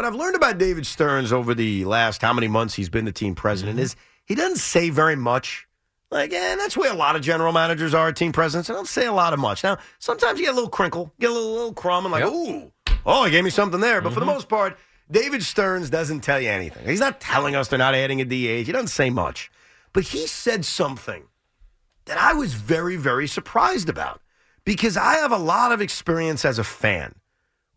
What I've learned about David Stearns over the last how many months he's been the team president Mm-hmm. is he doesn't say very much. Like, and that's where a lot of general managers are, team presidents. They don't say a lot of much. Now, sometimes you get a little crinkle, get a little, little crumb, and like, ooh, oh, he gave me something there. But for the Mm-hmm. most part, David Stearns doesn't tell you anything. He's not telling us they're not adding a DH. He doesn't say much. But he said something that I was very, very surprised about because I have a lot of experience as a fan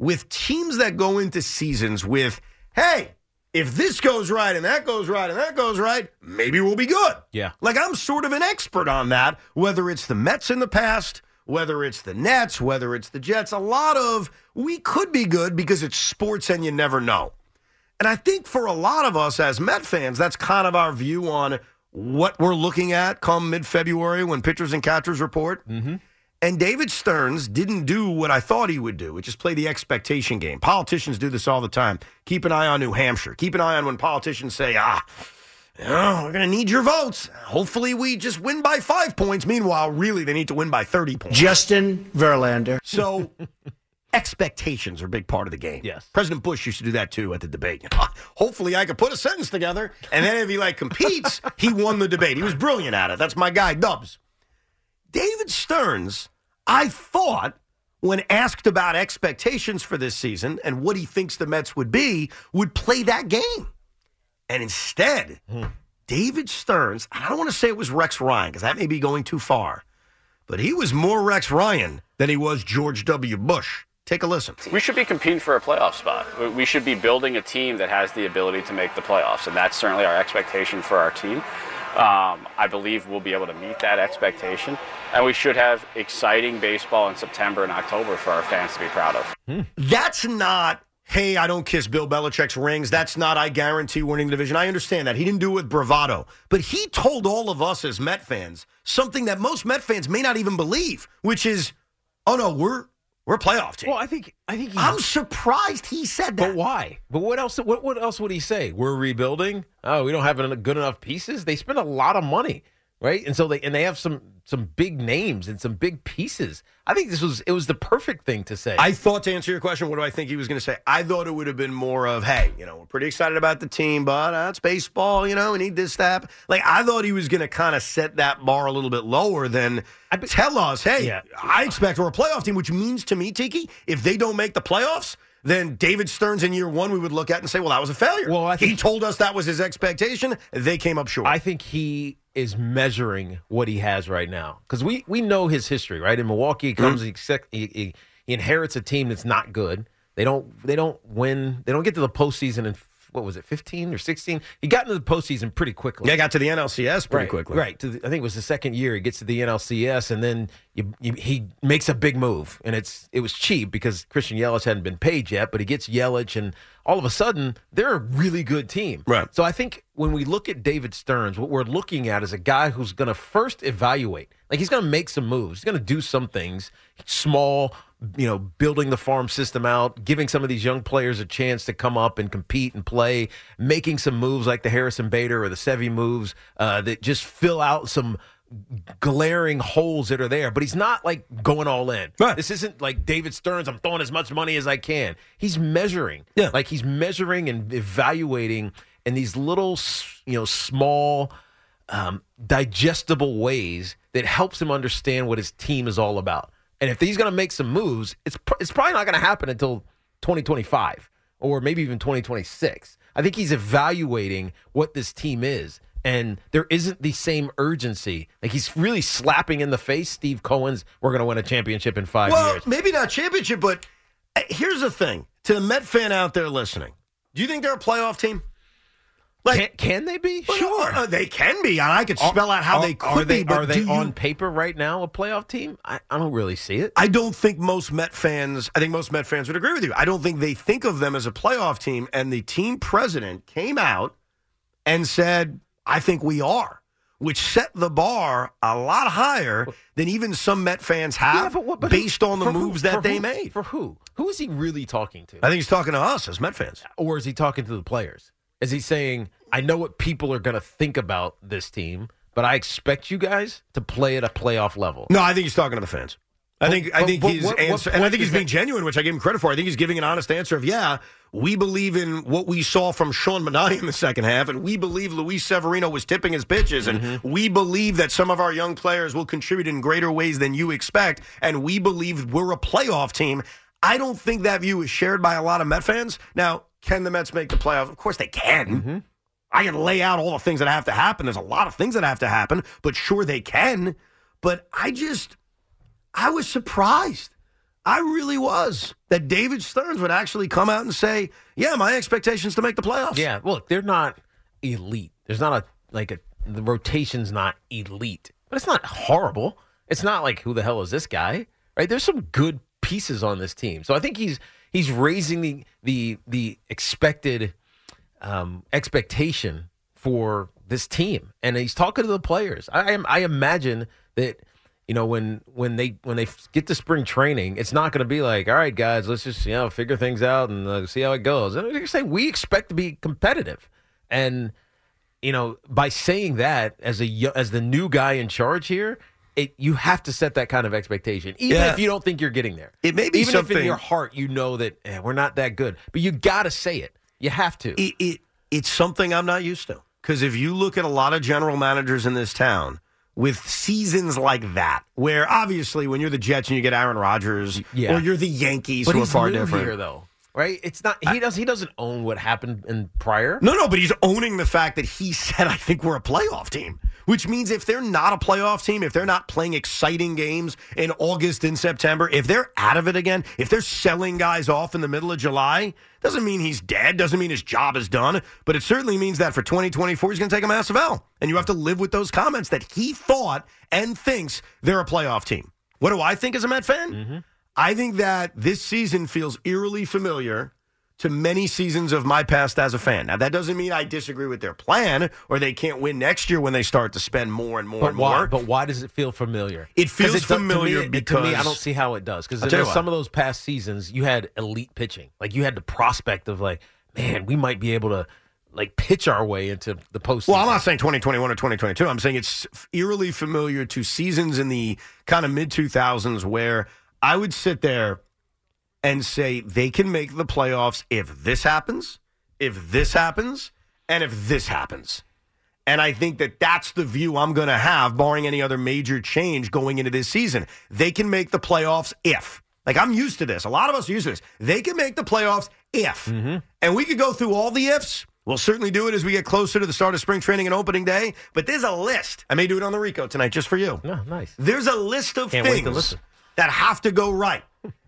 with teams that go into seasons with, hey, if this goes right and that goes right and that goes right, maybe we'll be good. Yeah. Like I'm sort of an expert on that, whether it's the Mets in the past, whether it's the Nets, whether it's the Jets. A lot of we could be good because it's sports and you never know. And I think for a lot of us as Met fans, that's kind of our view on what we're looking at come mid February when pitchers and catchers report. Mm-hmm. And David Stearns didn't do what I thought he would do, which is play the expectation game. Politicians do this all the time. Keep an eye on New Hampshire. Keep an eye on when politicians say, ah, you know, we're going to need your votes. Hopefully we just win by five points. Meanwhile, really, they need to win by 30 points. Justin Verlander. So expectations are a big part of the game. Yes. President Bush used to do that too at the debate. Hopefully I could put a sentence together, and then if he like competes, he won the debate. He was brilliant at it. That's my guy, Dubs. David Stearns, I thought when asked about expectations for this season and what he thinks the Mets would be, would play that game. And instead, hmm. David Stearns, I don't want to say it was Rex Ryan because that may be going too far, but he was more Rex Ryan than he was George W. Bush. Take a listen. We should be competing for a playoff spot. We- We should be building a team that has the ability to make the playoffs, and that's certainly our expectation for our team. Um, I believe we'll be able to meet that expectation, and we should have exciting baseball in September and October for our fans to be proud of. That's not, hey, I don't kiss Bill Belichick's rings. That's not, I guarantee winning the division. I understand that. He didn't do it with bravado. But he told all of us as Met fans something that most Met fans may not even believe, which is, oh no, we're we're a playoff team. Well, I think I think he, I'm surprised he said that. But why? But what else? What what else would he say? We're rebuilding. Oh, we don't have good enough pieces. They spend a lot of money, right? And so they and they have some some big names and some big pieces. I think this was it was the perfect thing to say. I thought to answer your question, what do I think he was going to say? I thought it would have been more of, hey, you know, we're pretty excited about the team, but uh, it's baseball, you know, we need this, that. Like, I thought he was going to kind of set that bar a little bit lower than tell us, hey, Yeah. I expect we're a playoff team, which means to me, Tiki, if they don't make the playoffs, then David Stearns in year one, we would look at and say, well, that was a failure. Well, I he told us that was his expectation. They came up short. I think he is measuring what he has right now because we we know his history, right? In Milwaukee, he comes, mm-hmm. he, sec- he, he, he inherits a team that's not good. They don't they don't win. They don't get to the postseason in what was it, fifteen or sixteen? He got into the postseason pretty quickly. yeah, got to the NLCS pretty right, quickly. Right. To the, I think it was the second year he gets to the NLCS, and then you, you, he makes a big move, and it's it was cheap because Christian Yelich hadn't been paid yet, but he gets Yelich, and all of a sudden they're a really good team. Right. So I think when we look at David Stearns, what we're looking at is a guy who's going to first evaluate, like he's going to make some moves, he's going to do some things, small. You know, building the farm system out, giving some of these young players a chance to come up and compete and play, making some moves like the Harrison Bader or the Sevy moves uh, that just fill out some glaring holes that are there. But he's not like going all in. Right. This isn't like David Stearns. I'm throwing as much money as I can. He's measuring. Yeah. Like he's measuring and evaluating in these little, you know, small, um, digestible ways that helps him understand what his team is all about. And if he's going to make some moves, it's pr- it's probably not going to happen until 2025 or maybe even 2026. I think he's evaluating what this team is. And there isn't the same urgency. Like he's really slapping in the face Steve Cohen's, we're going to win a championship in five Well, years. maybe not championship, but uh, here's the thing: to the Met fan out there listening, do you think they're a playoff team? Can, can they be? Well, Sure. uh, they can be, and I could spell out how Are- they could are they, be. Are they you- on paper right now a playoff team? I, I don't really see it. I don't think most Met fans. I think most Met fans would agree with you. I don't think they think of them as a playoff team. And the team president came out and said, "I think we are," which set the bar a lot higher than even some Met fans have, Yeah, but what- but who- based on the for who- moves that they who- made. For who? Who is he really talking to? I think he's talking to us as Met fans. or is he talking to the players? Is he saying, I know what people are going to think about this team, but I expect you guys to play at a playoff level? No, I think he's talking to the fans. I think I think but his what- what answer, and I think he's being that- genuine, which I give him credit for. I think he's giving an honest answer of, yeah, we believe in what we saw from Sean Manaea in the second half, and we believe Luis Severino was tipping his pitches, and Mm-hmm. we believe that some of our young players will contribute in greater ways than you expect, and we believe we're a playoff team. I don't think that view is shared by a lot of Met fans. Now, can the Mets make the playoffs? Of course they can. Mm-hmm. I can lay out all the things that have to happen. There's a lot of things that have to happen, but sure they can. But I just, I was surprised. I really was that David Stearns would actually come out and say, "Yeah, my expectations to make the playoffs." Yeah, look, they're not elite. There's not a like a the rotation's not elite, but it's not horrible. It's not like who the hell is this guy? Right? There's some good pieces on this team. So I think he's he's raising the the the expected um, expectation for this team, and he's talking to the players. I I imagine that you know when when they when they get to spring training, it's not going to be like, all right, guys, let's just you know figure things out and uh, see how it goes. And they're saying we expect to be competitive, and you know by saying that as a as the new guy in charge here. It, you have to set that kind of expectation, even Yeah. if you don't think you're getting there. It may be even if in your heart you know that eh, we're not that good, but you got to say it. You have to. it, it it's something I'm not used to. Because if you look at a lot of general managers in this town with seasons like that, where obviously when you're the Jets and you get Aaron Rodgers, Yeah. or you're the Yankees, But who are far different. here, though, right? It's not. He does. He doesn't own what happened in prior. No, no, but he's owning the fact that he said, I think we're a playoff team. Which means if they're not a playoff team, if they're not playing exciting games in August and September, if they're out of it again, if they're selling guys off in the middle of July, doesn't mean he's dead, doesn't mean his job is done, but it certainly means that for 2024, he's going to take a massive L. And you have to live with those comments that he thought and thinks they're a playoff team. What do I think as a Met fan? Mm-hmm. I think that this season feels eerily familiar to many seasons of my past as a fan. Now, that doesn't mean I disagree with their plan or they can't win next year when they start to spend more and more But and why? more. But why does it feel familiar? It feels does- to me- familiar to me, because- I don't see how it does. Because I'll tell you some of those past seasons, you had elite pitching. Like you had the prospect of like, man, we might be able to like pitch our way into the postseason. Well, I'm not saying 2021 or 2022. I'm saying it's eerily familiar to seasons in the kind of mid 2000s where I would sit there and say they can make the playoffs if this happens, if this happens, and if this happens. And I think that that's the view I'm going to have, barring any other major change going into this season. They can make the playoffs if. Like, I'm used to this. A lot of us are used to this. They can make the playoffs if. Mm-hmm. And we could go through all the ifs. We'll certainly do it as we get closer to the start of spring training and opening day. But there's a list. I may do it on the Rico tonight just for you. No, nice. There's a list of Can't things listen. That have to go right.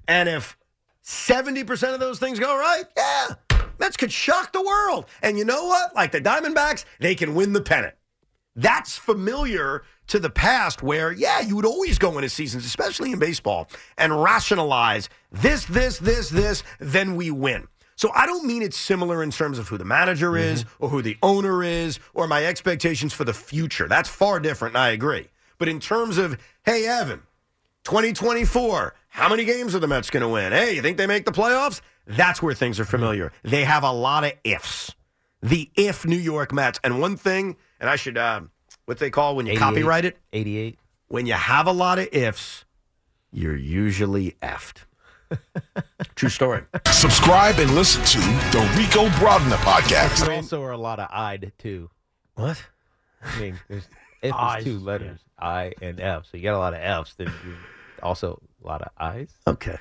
And if 70% of those things go right, yeah, Mets could shock the world. And you know what? Like the Diamondbacks, they can win the pennant. That's familiar to the past where, yeah, you would always go into seasons, especially in baseball, and rationalize this, this, this, this, then we win. So I don't mean it's similar in terms of who the manager mm-hmm. is or who the owner is or my expectations for the future. That's far different, and I agree. But in terms of, hey, Evan, 2024, how many games are the Mets going to win? Hey, you think they make the playoffs? That's where things are familiar. They have a lot of ifs. The if New York Mets. And one thing, and I should, uh, what they call when you copyright it? 88. When you have a lot of ifs, you're usually effed. True story. Subscribe and listen to the Rico Broadner podcast. There also are a lot of I'd too. What? I mean, there's F I's, is two letters, I and F. So you got a lot of F's. Then you also a lot of eyes. Okay.